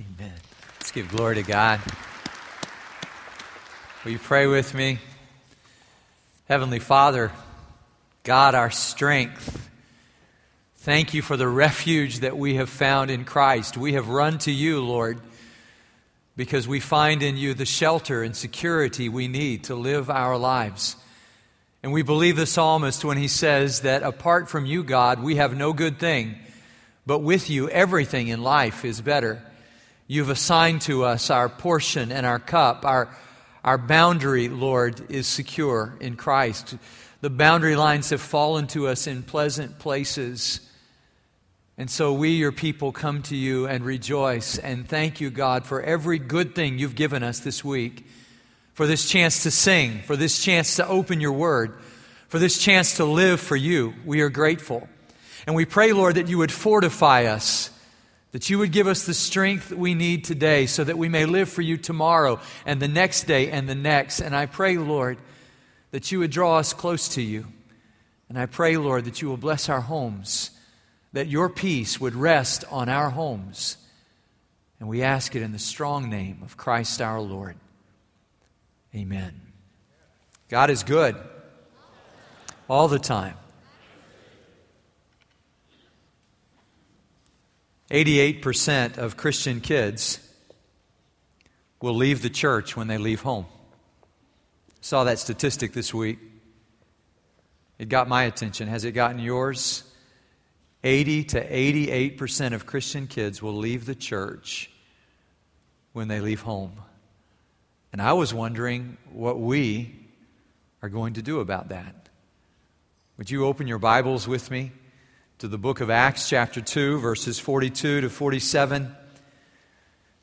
Amen. Let's give glory to God. Will you pray with me? Heavenly Father, God, our strength, thank you for the refuge that we have found in Christ. We have run to you, Lord, because we find in you the shelter and security we need to live our lives. And we believe the psalmist when he says that apart from you, God, we have no good thing, but with you, everything in life is better. You've assigned to us our portion and our cup, our our boundary, Lord, is secure in Christ. The boundary lines have fallen to us in pleasant places. And so we, your people, come to you and rejoice and thank you, God, for every good thing you've given us this week, for this chance to sing, for this chance to open your word, for this chance to live for you. We are grateful. And we pray, Lord, that you would fortify us that you would give us the strength we need today so that we may live for you tomorrow and the next day and the next. And I pray, Lord, that you would draw us close to you. And I pray, Lord, that you will bless our homes, that your peace would rest on our homes. And we ask it in the strong name of Christ our Lord. Amen. God is good all the time. 88% of Christian kids will leave the church when they leave home. Saw that statistic this week. It got my attention. Has it gotten yours? 80 to 88% of Christian kids will leave the church when they leave home. And I was wondering what we are going to do about that. Would you open your Bibles with me to the book of Acts, chapter 2, verses 42 to 47.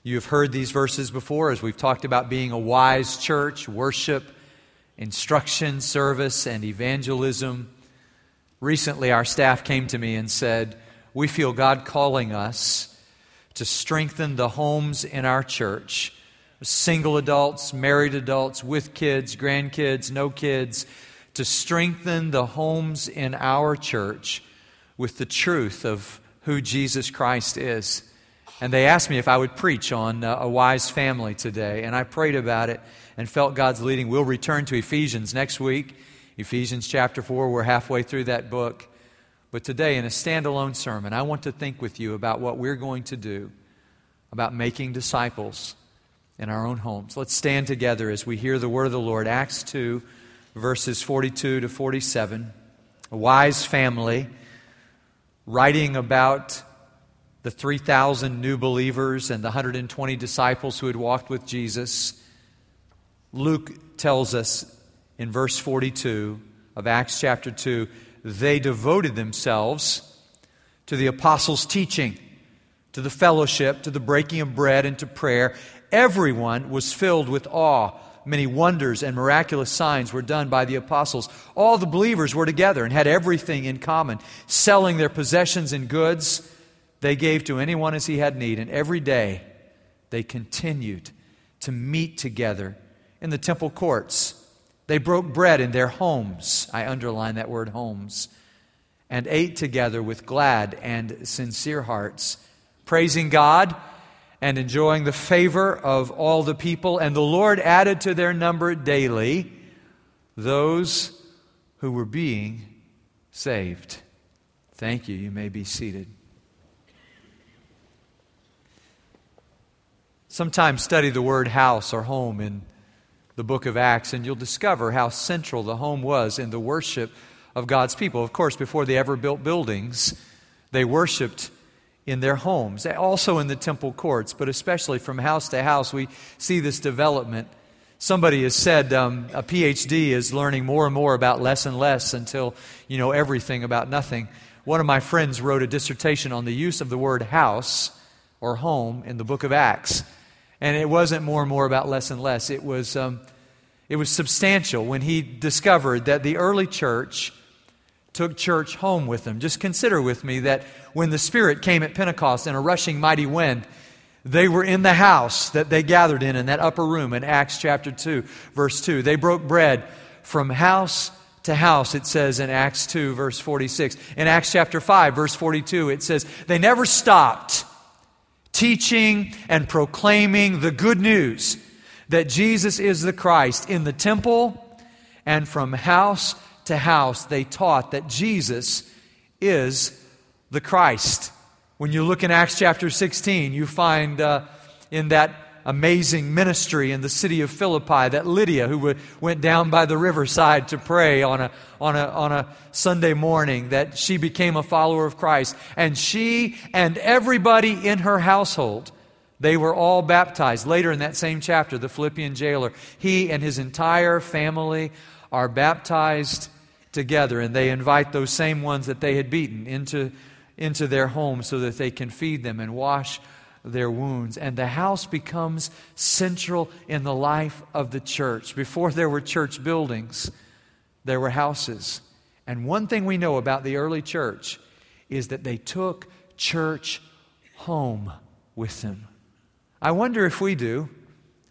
You have heard these verses before as we've talked about being a wise church, worship, instruction, service, and evangelism. Recently, our staff came to me and said, We feel God calling us to strengthen the homes in our church single adults, married adults, with kids, grandkids, no kids to strengthen the homes in our church with the truth of who Jesus Christ is. And they asked me if I would preach on uh, a wise family today. And I prayed about it and felt God's leading. We'll return to Ephesians next week, Ephesians chapter 4. We're halfway through that book. But today, in a standalone sermon, I want to think with you about what we're going to do about making disciples in our own homes. Let's stand together as we hear the word of the Lord. Acts 2, verses 42 to 47. A wise family writing about the 3,000 new believers and the 120 disciples who had walked with Jesus, Luke tells us in verse 42 of Acts chapter 2 they devoted themselves to the apostles' teaching, to the fellowship, to the breaking of bread, and to prayer. Everyone was filled with awe many wonders and miraculous signs were done by the apostles. All the believers were together and had everything in common. Selling their possessions and goods, they gave to anyone as he had need. And every day they continued to meet together in the temple courts. They broke bread in their homes. I underline that word homes. And ate together with glad and sincere hearts, praising God and enjoying the favor of all the people. And the Lord added to their number daily those who were being saved. Thank you. You may be seated. Sometimes study the word house or home in the book of Acts, and you'll discover how central the home was in the worship of God's people. Of course, before they ever built buildings, they worshiped in their homes, also in the temple courts, but especially from house to house, we see this development. Somebody has said um, a PhD is learning more and more about less and less until you know everything about nothing. One of my friends wrote a dissertation on the use of the word house or home in the book of Acts. And it wasn't more and more about less and less. It was, um, it was substantial when he discovered that the early church took church home with them. Just consider with me that when the Spirit came at Pentecost in a rushing mighty wind, they were in the house that they gathered in, in that upper room in Acts chapter 2, verse 2. They broke bread from house to house, it says in Acts 2, verse 46. In Acts chapter 5, verse 42, it says, They never stopped teaching and proclaiming the good news that Jesus is the Christ in the temple and from house to house. They taught that Jesus is the Christ. When you look in Acts chapter 16, you find uh, in that amazing ministry in the city of Philippi that Lydia, who went down by the riverside to pray on a, on, a, on a Sunday morning, that she became a follower of Christ. And she and everybody in her household, they were all baptized. Later in that same chapter, the Philippian jailer, he and his entire family are baptized together, and they invite those same ones that they had beaten into, into their home so that they can feed them and wash their wounds. And the house becomes central in the life of the church. Before there were church buildings, there were houses. And one thing we know about the early church is that they took church home with them. I wonder if we do.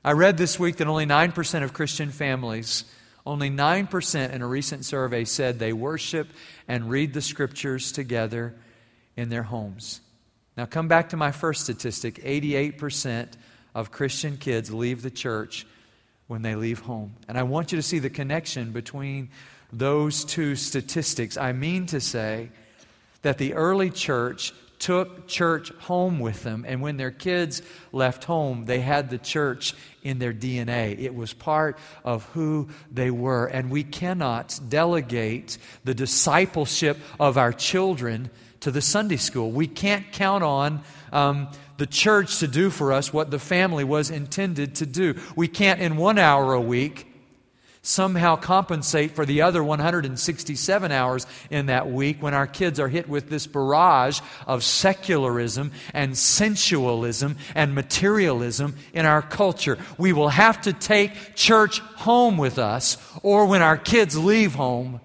I read this week that only 9% of Christian families, only 9% in a recent survey said they worship and read the scriptures together in their homes. Now, come back to my first statistic 88% of Christian kids leave the church when they leave home. And I want you to see the connection between those two statistics. I mean to say that the early church took church home with them, and when their kids left home, they had the church in their DNA. It was part of who they were. And we cannot delegate the discipleship of our children to the Sunday school. We can't count on um, the church to do for us what the family was intended to do. We can't, in one hour a week, somehow compensate for the other 167 hours in that week when our kids are hit with this barrage of secularism and sensualism and materialism in our culture. We will have to take church home with us, or when our kids leave home,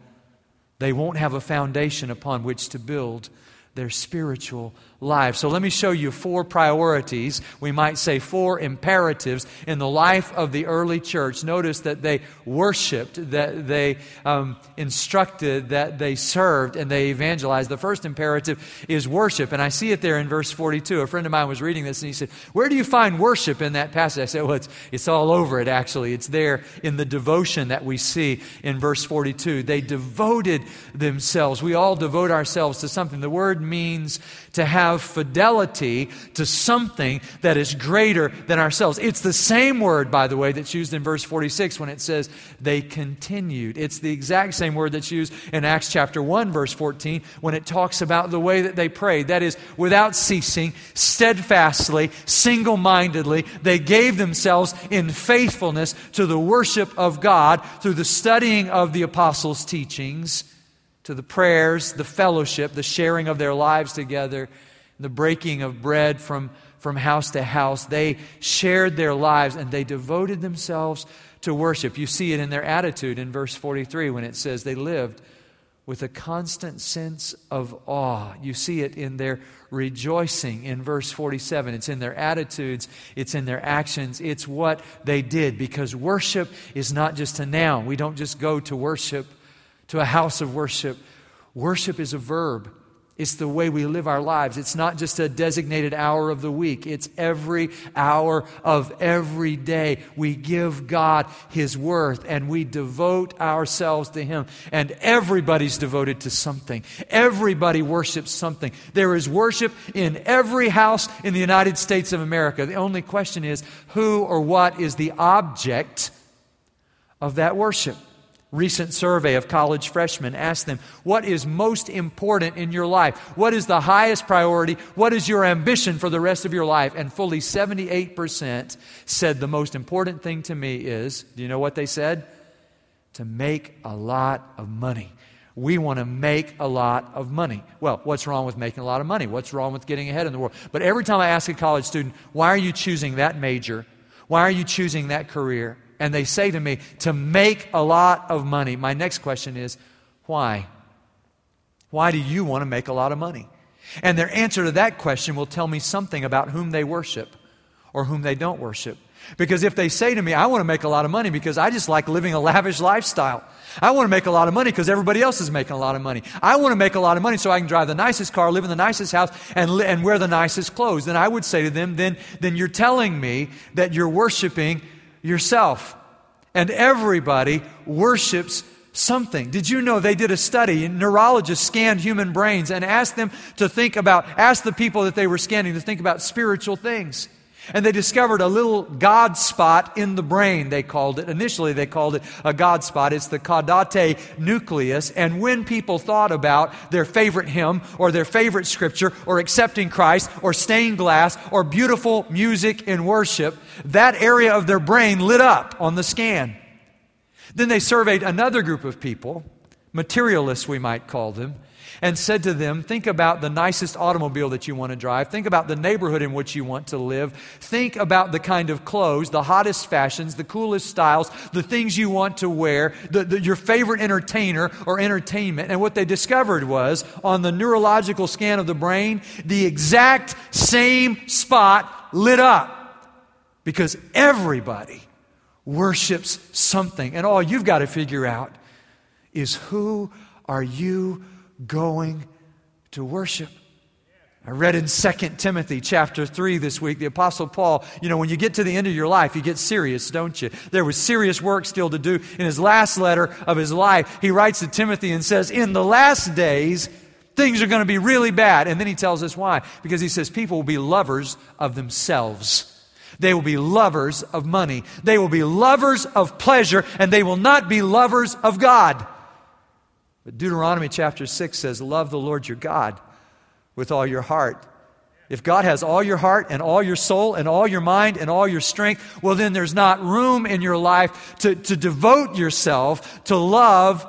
they won't have a foundation upon which to build their spiritual life. So let me show you four priorities, we might say four imperatives in the life of the early church. Notice that they worshiped, that they um, instructed, that they served, and they evangelized. The first imperative is worship, and I see it there in verse 42. A friend of mine was reading this, and he said, Where do you find worship in that passage? I said, Well, it's, it's all over it, actually. It's there in the devotion that we see in verse 42. They devoted themselves. We all devote ourselves to something. The word means to have fidelity to something that is greater than ourselves. It's the same word, by the way, that's used in verse 46 when it says they continued. It's the exact same word that's used in Acts chapter 1, verse 14, when it talks about the way that they prayed. That is, without ceasing, steadfastly, single mindedly, they gave themselves in faithfulness to the worship of God through the studying of the apostles' teachings to the prayers, the fellowship, the sharing of their lives together, the breaking of bread from, from house to house. They shared their lives and they devoted themselves to worship. You see it in their attitude in verse 43 when it says they lived with a constant sense of awe. You see it in their rejoicing in verse 47. It's in their attitudes, it's in their actions, it's what they did because worship is not just a noun. We don't just go to worship to a house of worship. Worship is a verb. It's the way we live our lives. It's not just a designated hour of the week. It's every hour of every day. We give God His worth and we devote ourselves to Him. And everybody's devoted to something. Everybody worships something. There is worship in every house in the United States of America. The only question is who or what is the object of that worship? Recent survey of college freshmen asked them, What is most important in your life? What is the highest priority? What is your ambition for the rest of your life? And fully 78% said, The most important thing to me is, do you know what they said? To make a lot of money. We want to make a lot of money. Well, what's wrong with making a lot of money? What's wrong with getting ahead in the world? But every time I ask a college student, Why are you choosing that major? Why are you choosing that career? And they say to me, to make a lot of money. My next question is, why? Why do you want to make a lot of money? And their answer to that question will tell me something about whom they worship or whom they don't worship. Because if they say to me, I want to make a lot of money because I just like living a lavish lifestyle. I want to make a lot of money because everybody else is making a lot of money. I want to make a lot of money so I can drive the nicest car, live in the nicest house, and, li- and wear the nicest clothes. Then I would say to them, then, then you're telling me that you're worshiping yourself. And everybody worships something. Did you know they did a study? Neurologists scanned human brains and asked them to think about, asked the people that they were scanning to think about spiritual things. And they discovered a little God spot in the brain, they called it. Initially, they called it a God spot. It's the caudate nucleus. And when people thought about their favorite hymn or their favorite scripture or accepting Christ or stained glass or beautiful music in worship, that area of their brain lit up on the scan. Then they surveyed another group of people, materialists, we might call them, and said to them, Think about the nicest automobile that you want to drive. Think about the neighborhood in which you want to live. Think about the kind of clothes, the hottest fashions, the coolest styles, the things you want to wear, the, the, your favorite entertainer or entertainment. And what they discovered was on the neurological scan of the brain, the exact same spot lit up because everybody worships something. And all you've got to figure out is who are you going to worship. I read in 2 Timothy chapter 3 this week, the Apostle Paul, you know, when you get to the end of your life, you get serious, don't you? There was serious work still to do. In his last letter of his life, he writes to Timothy and says, In the last days, things are going to be really bad. And then he tells us why. Because he says, People will be lovers of themselves. They will be lovers of money. They will be lovers of pleasure, and they will not be lovers of God. But Deuteronomy chapter 6 says, Love the Lord your God with all your heart. If God has all your heart and all your soul and all your mind and all your strength, well, then there's not room in your life to, to devote yourself to love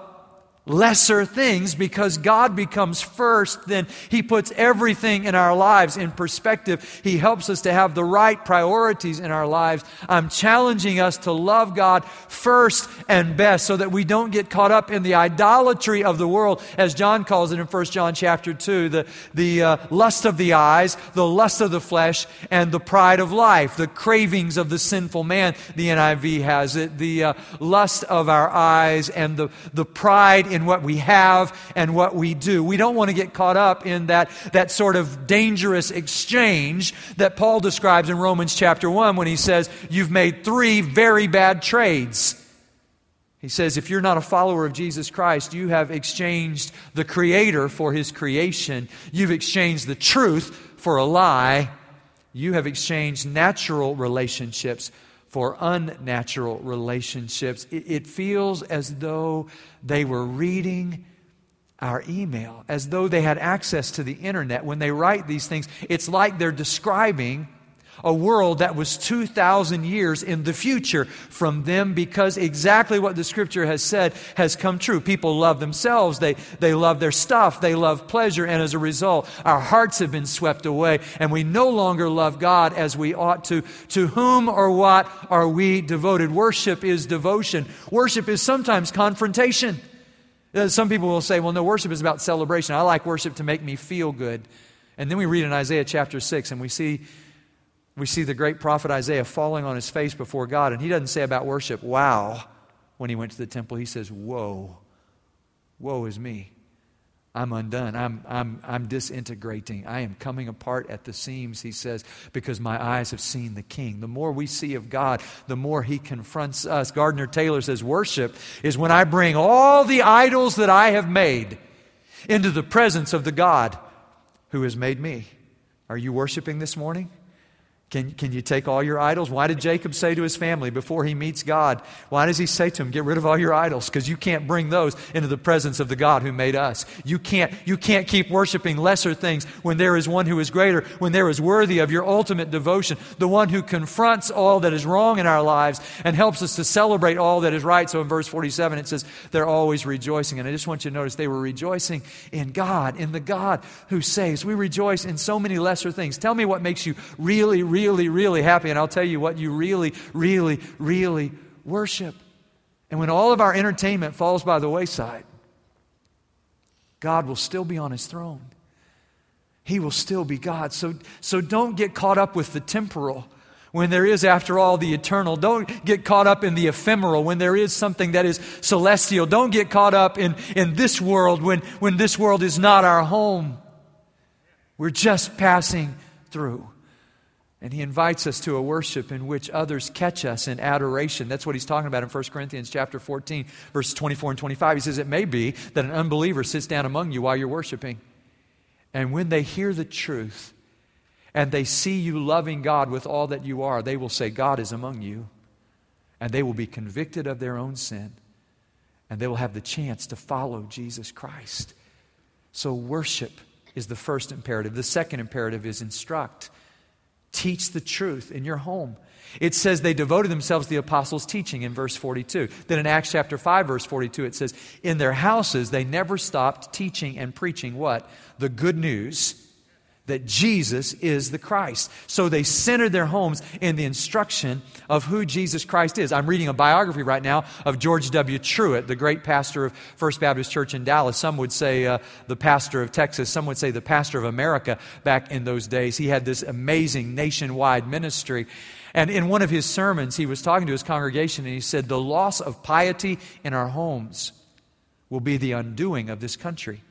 lesser things because God becomes first, then He puts everything in our lives in perspective. He helps us to have the right priorities in our lives. I'm challenging us to love God first and best so that we don't get caught up in the idolatry of the world, as John calls it in 1 John chapter 2, the, the uh, lust of the eyes, the lust of the flesh, and the pride of life, the cravings of the sinful man, the NIV has it, the uh, lust of our eyes and the, the pride in what we have and what we do. We don't want to get caught up in that, that sort of dangerous exchange that Paul describes in Romans chapter 1 when he says, You've made three very bad trades. He says, if you're not a follower of Jesus Christ, you have exchanged the Creator for His creation. You've exchanged the truth for a lie. You have exchanged natural relationships for unnatural relationships. It, it, feels as though they were reading our email, as though they had access to the internet. When they write these things, it's like they're describing a world that was 2,000 years in the future from them because exactly what the scripture has said has come true. People love themselves, they, they love their stuff, they love pleasure, and as a result, our hearts have been swept away, and we no longer love God as we ought to. To whom or what are we devoted? Worship is devotion, worship is sometimes confrontation. Uh, some people will say, well, no, worship is about celebration. I like worship to make me feel good. And then we read in Isaiah chapter 6 and we see we see the great prophet Isaiah falling on his face before God, and he doesn't say about worship, wow, when he went to the temple. He says, whoa, woe is me. I'm undone. I'm, I'm, I'm disintegrating. I am coming apart at the seams, he says, because my eyes have seen the King. The more we see of God, the more he confronts us. Gardner Taylor says, Worship is when I bring all the idols that I have made into the presence of the God who has made me. Are you worshiping this morning? Can, can you take all your idols? Why did Jacob say to his family before he meets God? Why does he say to him, Get rid of all your idols? Because you can't bring those into the presence of the God who made us. You can't, you can't keep worshiping lesser things when there is one who is greater, when there is worthy of your ultimate devotion, the one who confronts all that is wrong in our lives and helps us to celebrate all that is right. So in verse 47, it says, They're always rejoicing. And I just want you to notice they were rejoicing in God, in the God who saves. We rejoice in so many lesser things. Tell me what makes you really, really really, really happy, and I'll tell you what you really, really, really worship. And when all of our entertainment falls by the wayside, God will still be on his throne. He will still be God. So, so don't get caught up with the temporal when there is, after all, the eternal. Don't get caught up in the ephemeral when there is something that is celestial. Don't get caught up in, in this world when, when this world is not our home. We're just passing through. And he invites us to a worship in which others catch us in adoration. That's what he's talking about in 1 Corinthians chapter 14, verses 24 and 25. He says, It may be that an unbeliever sits down among you while you're worshiping. And when they hear the truth and they see you loving God with all that you are, they will say, God is among you. And they will be convicted of their own sin. And they will have the chance to follow Jesus Christ. So, worship is the first imperative. The second imperative is instruct. Teach the truth in your home. It says they devoted themselves to the apostles' teaching in verse 42. Then in Acts chapter 5, verse 42, it says, In their houses they never stopped teaching and preaching what? The good news that Jesus is the Christ. So they centered their homes in the instruction of who Jesus Christ is. I'm reading a biography right now of George W. Truett, the great pastor of First Baptist Church in Dallas. Some would say uh, the pastor of Texas, some would say the pastor of America back in those days. He had this amazing nationwide ministry. And in one of his sermons, he was talking to his congregation and he said, The loss of piety in our homes will be the undoing of this country.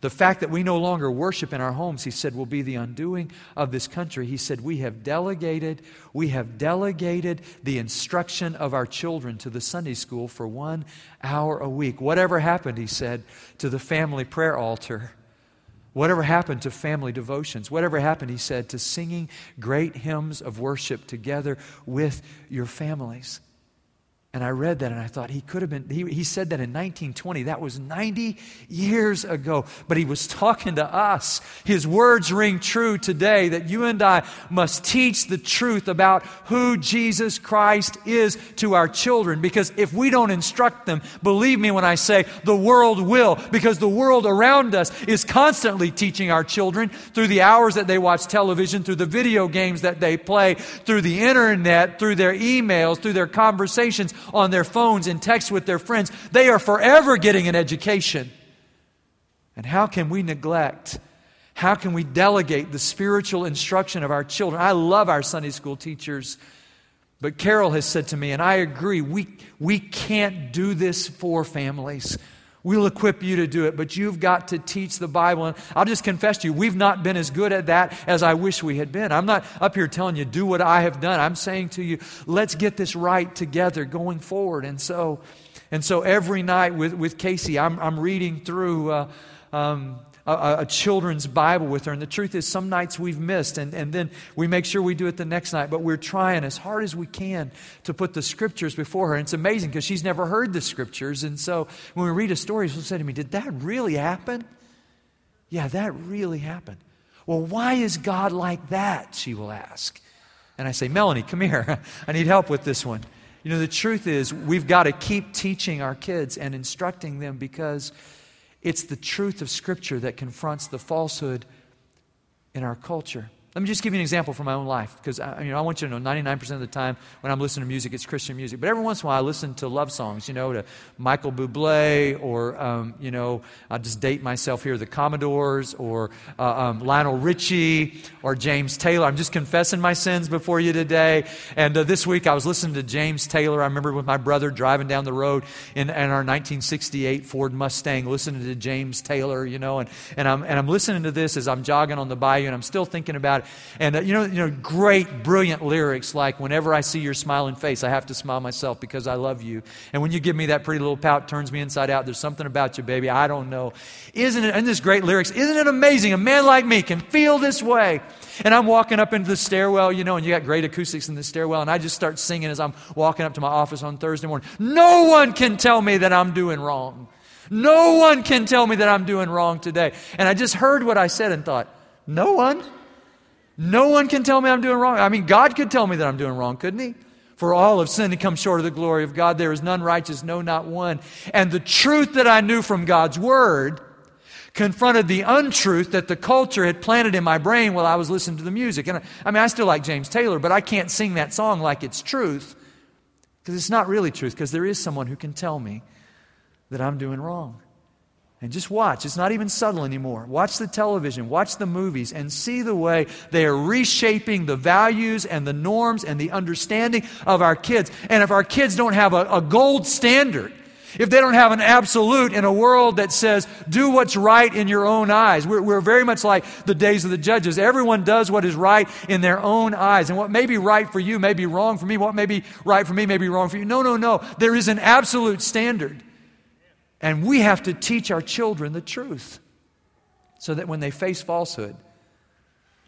The fact that we no longer worship in our homes, he said, will be the undoing of this country. He said, We have delegated, we have delegated the instruction of our children to the Sunday school for one hour a week. Whatever happened, he said, to the family prayer altar. Whatever happened to family devotions, whatever happened, he said, to singing great hymns of worship together with your families. And I read that and I thought he could have been, he, he said that in 1920. That was 90 years ago. But he was talking to us. His words ring true today that you and I must teach the truth about who Jesus Christ is to our children. Because if we don't instruct them, believe me when I say the world will. Because the world around us is constantly teaching our children through the hours that they watch television, through the video games that they play, through the internet, through their emails, through their conversations on their phones and text with their friends. They are forever getting an education. And how can we neglect? How can we delegate the spiritual instruction of our children? I love our Sunday school teachers. But Carol has said to me, and I agree, we, we can't do this for families. We'll equip you to do it, but you've got to teach the Bible. And I'll just confess to you, we've not been as good at that as I wish we had been. I'm not up here telling you, do what I have done. I'm saying to you, let's get this right together going forward. And so, and so every night with, with Casey, I'm, I'm reading through. Uh, um, a, a, children's Bible with her. And the truth is, some nights we've missed, and, and then we make sure we do it the next night. But we're trying as hard as we can to put the scriptures before her. And it's amazing because she's never heard the scriptures. And so when we read a story, she'll say to me, Did that really happen? Yeah, that really happened. Well, why is God like that? She will ask. And I say, Melanie, come here. I need help with this one. You know, the truth is, we've got to keep teaching our kids and instructing them because it's the truth of Scripture that confronts the falsehood in our culture. Let me just give you an example from my own life, because I, you know, I want you to know 99% of the time when I'm listening to music, it's Christian music. But every once in a while, I listen to love songs, you know, to Michael Bublé, or, um, you know, I'll just date myself here, the Commodores, or uh, um, Lionel Richie, or James Taylor. I'm just confessing my sins before you today. And uh, this week, I was listening to James Taylor. I remember with my brother driving down the road in, in our 1968 Ford Mustang, listening to James Taylor, you know, and, and, I'm, and I'm listening to this as I'm jogging on the bayou, and I'm still thinking about and, uh, you, know, you know, great, brilliant lyrics like, Whenever I see your smiling face, I have to smile myself because I love you. And when you give me that pretty little pout, turns me inside out. There's something about you, baby. I don't know. Isn't it, and this great lyrics, isn't it amazing? A man like me can feel this way. And I'm walking up into the stairwell, you know, and you got great acoustics in the stairwell, and I just start singing as I'm walking up to my office on Thursday morning. No one can tell me that I'm doing wrong. No one can tell me that I'm doing wrong today. And I just heard what I said and thought, no one? No one can tell me I'm doing wrong. I mean, God could tell me that I'm doing wrong, couldn't He? For all have sinned and come short of the glory of God. There is none righteous, no, not one. And the truth that I knew from God's Word confronted the untruth that the culture had planted in my brain while I was listening to the music. And I, I mean, I still like James Taylor, but I can't sing that song like it's truth because it's not really truth, because there is someone who can tell me that I'm doing wrong. And just watch. It's not even subtle anymore. Watch the television, watch the movies, and see the way they are reshaping the values and the norms and the understanding of our kids. And if our kids don't have a, a gold standard, if they don't have an absolute in a world that says, do what's right in your own eyes, we're, we're very much like the days of the judges. Everyone does what is right in their own eyes. And what may be right for you may be wrong for me. What may be right for me may be wrong for you. No, no, no. There is an absolute standard. And we have to teach our children the truth so that when they face falsehood,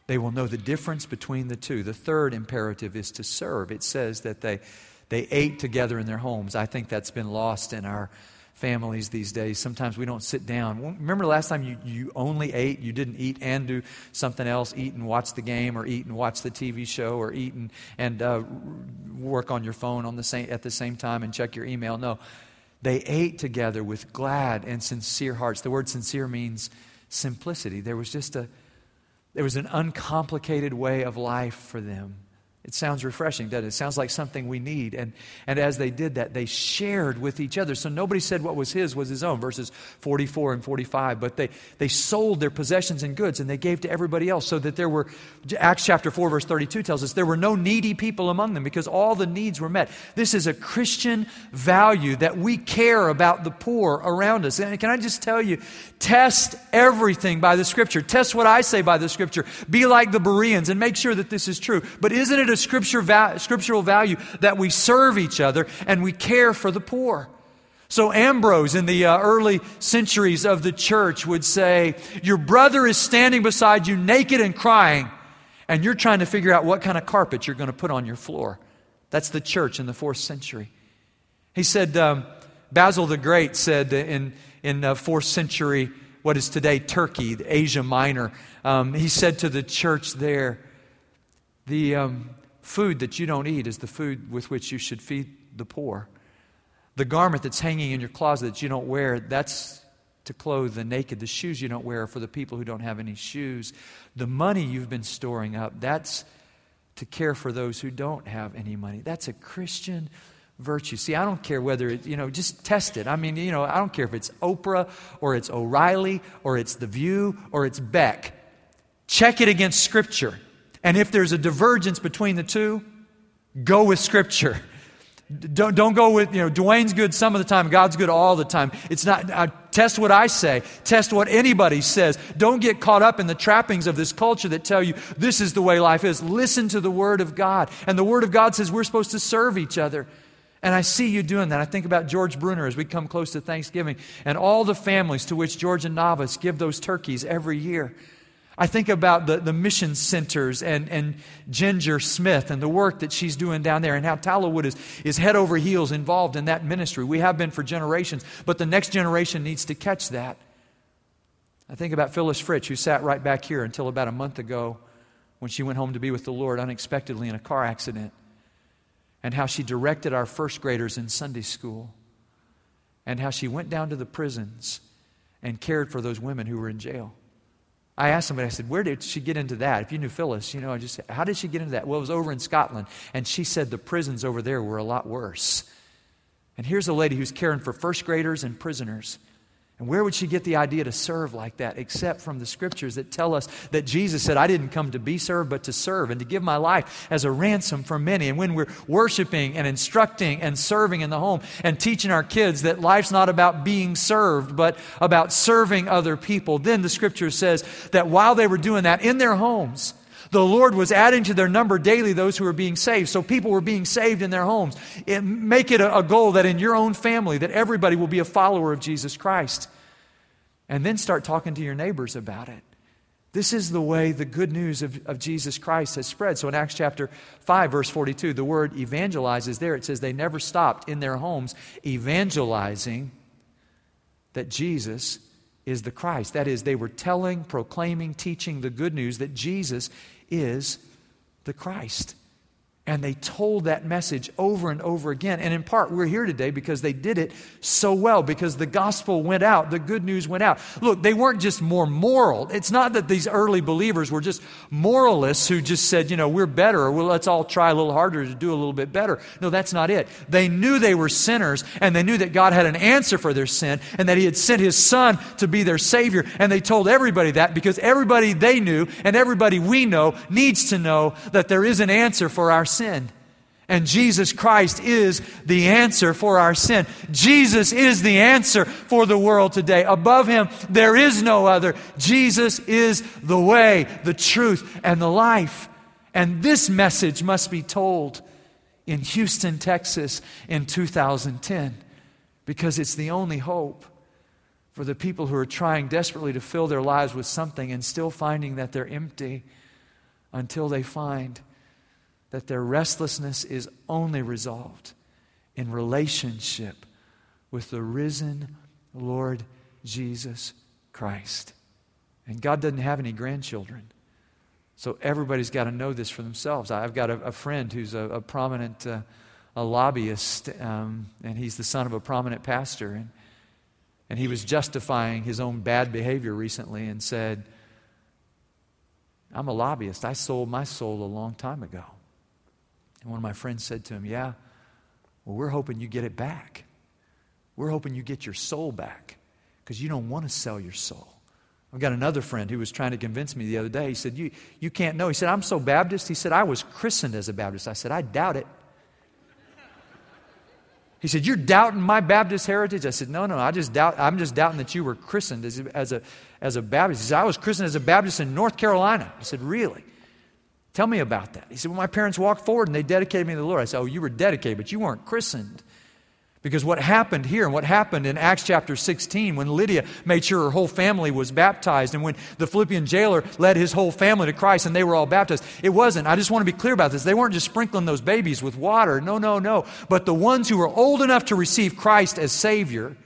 they will know the difference between the two. The third imperative is to serve. It says that they, they ate together in their homes. I think that's been lost in our families these days. Sometimes we don't sit down. Remember last time you, you only ate? You didn't eat and do something else, eat and watch the game, or eat and watch the TV show, or eat and, and uh, work on your phone on the same, at the same time and check your email. No. They ate together with glad and sincere hearts. The word sincere means simplicity. There was just a there was an uncomplicated way of life for them. It sounds refreshing, doesn't it? It sounds like something we need. And, and as they did that, they shared with each other. So nobody said what was his was his own, verses 44 and 45. But they, they sold their possessions and goods and they gave to everybody else. So that there were, Acts chapter 4, verse 32 tells us, there were no needy people among them because all the needs were met. This is a Christian value that we care about the poor around us. And can I just tell you, test everything by the scripture. Test what I say by the scripture. Be like the Bereans and make sure that this is true. But isn't it scripture va- scriptural value that we serve each other and we care for the poor. So, Ambrose in the uh, early centuries of the church would say, Your brother is standing beside you naked and crying, and you're trying to figure out what kind of carpet you're going to put on your floor. That's the church in the fourth century. He said, um, Basil the Great said in, in uh, fourth century, what is today Turkey, Asia Minor, um, he said to the church there, the, um, food that you don't eat is the food with which you should feed the poor. The garment that's hanging in your closet that you don't wear, that's to clothe the naked. The shoes you don't wear are for the people who don't have any shoes. The money you've been storing up, that's to care for those who don't have any money. That's a Christian virtue. See, I don't care whether it, you know, just test it. I mean, you know, I don't care if it's Oprah or it's O'Reilly or it's The View or it's Beck. Check it against Scripture. And if there's a divergence between the two, go with Scripture. Don't, don't go with, you know, Dwayne's good some of the time, God's good all the time. It's not, uh, test what I say, test what anybody says. Don't get caught up in the trappings of this culture that tell you this is the way life is. Listen to the Word of God. And the Word of God says we're supposed to serve each other. And I see you doing that. I think about George Bruner as we come close to Thanksgiving and all the families to which George and Navas give those turkeys every year. I think about the, the mission centers and, and Ginger Smith and the work that she's doing down there and how Tallowood is, is head over heels involved in that ministry. We have been for generations, but the next generation needs to catch that. I think about Phyllis Fritsch, who sat right back here until about a month ago when she went home to be with the Lord unexpectedly in a car accident, and how she directed our first graders in Sunday school, and how she went down to the prisons and cared for those women who were in jail. I asked somebody, I said, where did she get into that? If you knew Phyllis, you know, I just said, how did she get into that? Well, it was over in Scotland. And she said the prisons over there were a lot worse. And here's a lady who's caring for first graders and prisoners. And where would she get the idea to serve like that except from the scriptures that tell us that Jesus said, I didn't come to be served, but to serve and to give my life as a ransom for many. And when we're worshiping and instructing and serving in the home and teaching our kids that life's not about being served, but about serving other people, then the scripture says that while they were doing that in their homes, the Lord was adding to their number daily those who were being saved. So people were being saved in their homes. It, make it a, a goal that in your own family, that everybody will be a follower of Jesus Christ. And then start talking to your neighbors about it. This is the way the good news of, of Jesus Christ has spread. So in Acts chapter 5, verse 42, the word evangelize is there. It says they never stopped in their homes evangelizing that Jesus is the Christ. That is, they were telling, proclaiming, teaching the good news that Jesus is the Christ. And they told that message over and over again. And in part, we're here today because they did it so well, because the gospel went out, the good news went out. Look, they weren't just more moral. It's not that these early believers were just moralists who just said, you know, we're better, or well, let's all try a little harder to do a little bit better. No, that's not it. They knew they were sinners, and they knew that God had an answer for their sin, and that He had sent His Son to be their Savior. And they told everybody that because everybody they knew and everybody we know needs to know that there is an answer for our sin. And Jesus Christ is the answer for our sin. Jesus is the answer for the world today. Above him, there is no other. Jesus is the way, the truth, and the life. And this message must be told in Houston, Texas in 2010 because it's the only hope for the people who are trying desperately to fill their lives with something and still finding that they're empty until they find that their restlessness is only resolved in relationship with the risen Lord Jesus Christ. And God doesn't have any grandchildren. So everybody's got to know this for themselves. I've got a, a friend who's a, a prominent uh, a lobbyist, um, and he's the son of a prominent pastor. And, and he was justifying his own bad behavior recently and said, I'm a lobbyist. I sold my soul a long time ago. And one of my friends said to him, Yeah, well, we're hoping you get it back. We're hoping you get your soul back because you don't want to sell your soul. I've got another friend who was trying to convince me the other day. He said, you, you can't know. He said, I'm so Baptist. He said, I was christened as a Baptist. I said, I doubt it. He said, You're doubting my Baptist heritage? I said, No, no, I just doubt, I'm just doubting that you were christened as, as, a, as a Baptist. He said, I was christened as a Baptist in North Carolina. I said, Really? Tell me about that. He said, Well, my parents walked forward and they dedicated me to the Lord. I said, Oh, you were dedicated, but you weren't christened. Because what happened here and what happened in Acts chapter 16 when Lydia made sure her whole family was baptized and when the Philippian jailer led his whole family to Christ and they were all baptized, it wasn't. I just want to be clear about this. They weren't just sprinkling those babies with water. No, no, no. But the ones who were old enough to receive Christ as Savior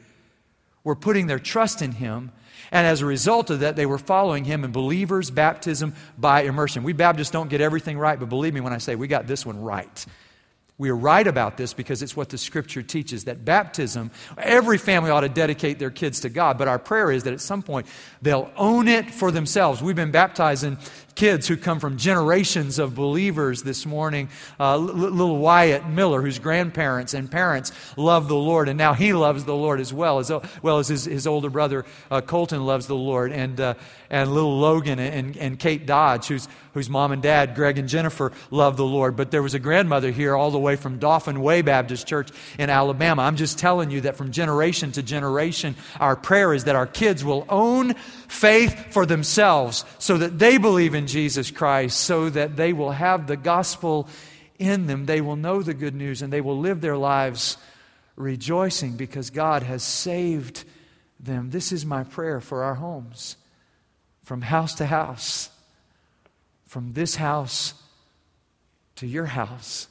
were putting their trust in Him and as a result of that, they were following him in believers' baptism by immersion. We Baptists don't get everything right, but believe me when I say we got this one right. We are right about this because it's what the scripture teaches that baptism, every family ought to dedicate their kids to God, but our prayer is that at some point they'll own it for themselves. We've been baptizing kids who come from generations of believers this morning. Uh, little Wyatt Miller, whose grandparents and parents love the Lord, and now he loves the Lord as well, as well as his, his older brother uh, Colton loves the Lord, and, uh, and little Logan and, and Kate Dodge, whose, whose mom and dad, Greg and Jennifer, love the Lord. But there was a grandmother here all the way from Dauphin Way Baptist Church in Alabama. I'm just telling you that from generation to generation, our prayer is that our kids will own faith for themselves so that they believe Jesus Christ, so that they will have the gospel in them. They will know the good news and they will live their lives rejoicing because God has saved them. This is my prayer for our homes, from house to house, from this house to your house.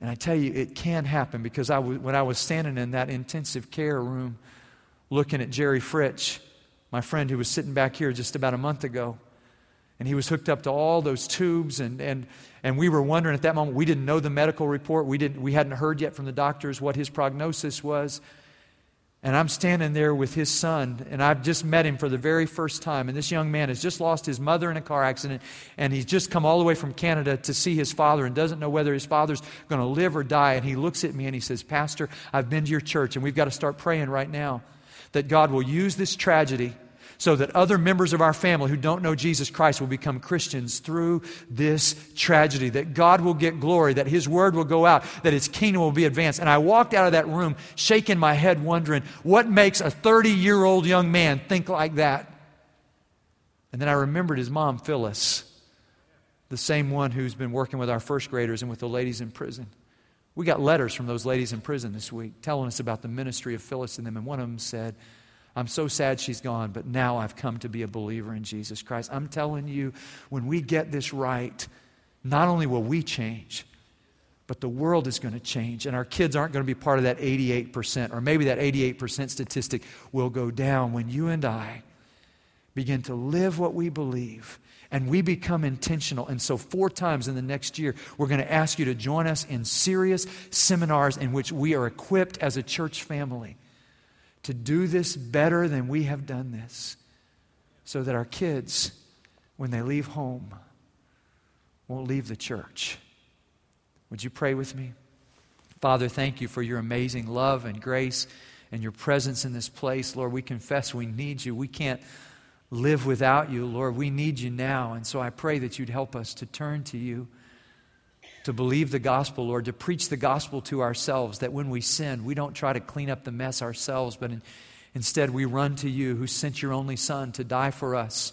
And I tell you, it can happen because I when I was standing in that intensive care room looking at Jerry Fritch, my friend who was sitting back here just about a month ago. And he was hooked up to all those tubes, and, and, and we were wondering at that moment, we didn't know the medical report. We, didn't, we hadn't heard yet from the doctors what his prognosis was. And I'm standing there with his son, and I've just met him for the very first time. And this young man has just lost his mother in a car accident, and he's just come all the way from Canada to see his father and doesn't know whether his father's going to live or die. And he looks at me and he says, Pastor, I've been to your church, and we've got to start praying right now that God will use this tragedy so that other members of our family who don't know Jesus Christ will become Christians through this tragedy, that God will get glory, that His word will go out, that His kingdom will be advanced. And I walked out of that room shaking my head, wondering what makes a 30 year old young man think like that. And then I remembered his mom, Phyllis, the same one who's been working with our first graders and with the ladies in prison. We got letters from those ladies in prison this week telling us about the ministry of Phyllis and them. And one of them said, I'm so sad she's gone, but now I've come to be a believer in Jesus Christ. I'm telling you, when we get this right, not only will we change, but the world is going to change, and our kids aren't going to be part of that 88%, or maybe that 88% statistic will go down when you and I begin to live what we believe and we become intentional. And so, four times in the next year, we're going to ask you to join us in serious seminars in which we are equipped as a church family to do this better than we have done this so that our kids, when they leave home, won't leave the church. Would you pray with me? Father, thank you for your amazing love and grace and your presence in this place. Lord, we confess we need you. We can't live without you, Lord. We need you now. And so I pray that you'd help us to turn to you, to believe the gospel, Lord, to preach the gospel to ourselves, that when we sin, we don't try to clean up the mess ourselves, but in, instead we run to you who sent your only Son to die for us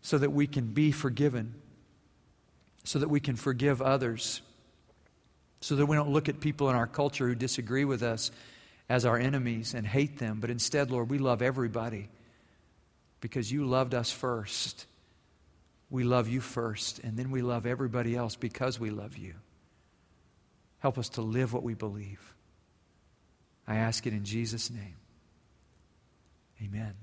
so that we can be forgiven, so that we can forgive others, so that we don't look at people in our culture who disagree with us as our enemies and hate them, but instead, Lord, we love everybody because you loved us first. We love you first, and then we love everybody else because we love you. Help us to live what we believe. I ask it in Jesus' name. Amen.